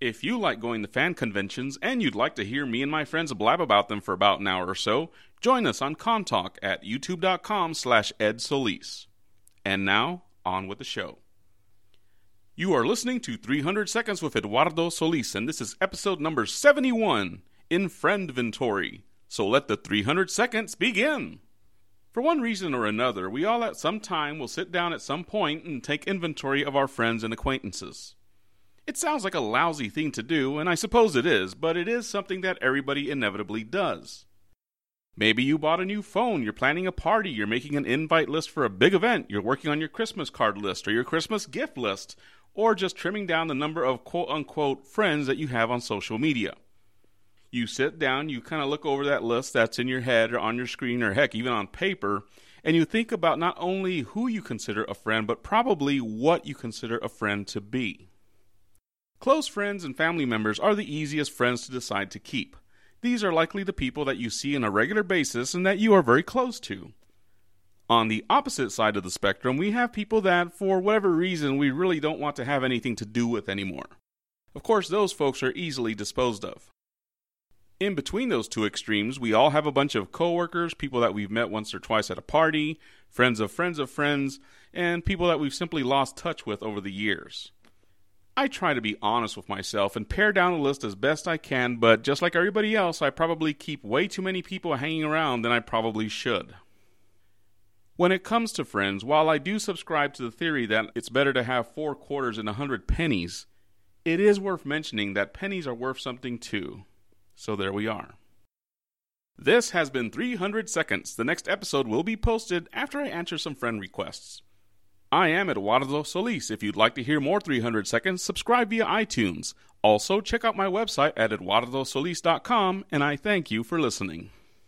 If you like going to fan conventions and you'd like to hear me and my friends blab about them for about an hour or so, join us on Contalk at youtube.com slash edsolis. And now, on with the show. You are listening to 300 Seconds with Eduardo Solis, and this is episode number 71 in Friendventory. So let the 300 seconds begin. For one reason or another, we all at some time will sit down at some point and take inventory of our friends and acquaintances. It sounds like a lousy thing to do, and I suppose it is, but it is something that everybody inevitably does. Maybe you bought a new phone, you're planning a party, you're making an invite list for a big event, you're working on your Christmas card list or your Christmas gift list, or just trimming down the number of quote unquote friends that you have on social media. You sit down, you kind of look over that list that's in your head or on your screen or heck, even on paper, and you think about not only who you consider a friend, but probably what you consider a friend to be. Close friends and family members are the easiest friends to decide to keep. These are likely the people that you see on a regular basis and that you are very close to. On the opposite side of the spectrum, we have people that, for whatever reason, we really don't want to have anything to do with anymore. Of course, those folks are easily disposed of. In between those two extremes, we all have a bunch of coworkers, people that we've met once or twice at a party, friends of friends of friends, and people that we've simply lost touch with over the years. I try to be honest with myself and pare down the list as best I can, but just like everybody else, I probably keep way too many people hanging around than I probably should. When it comes to friends, while I do subscribe to the theory that it's better to have four quarters and a hundred pennies, it is worth mentioning that pennies are worth something too. So there we are. This has been 300 Seconds. The next episode will be posted after I answer some friend requests. I am Eduardo Solis. If you'd like to hear more 300 Seconds, subscribe via iTunes. Also, check out my website at eduardosolis.com, and I thank you for listening.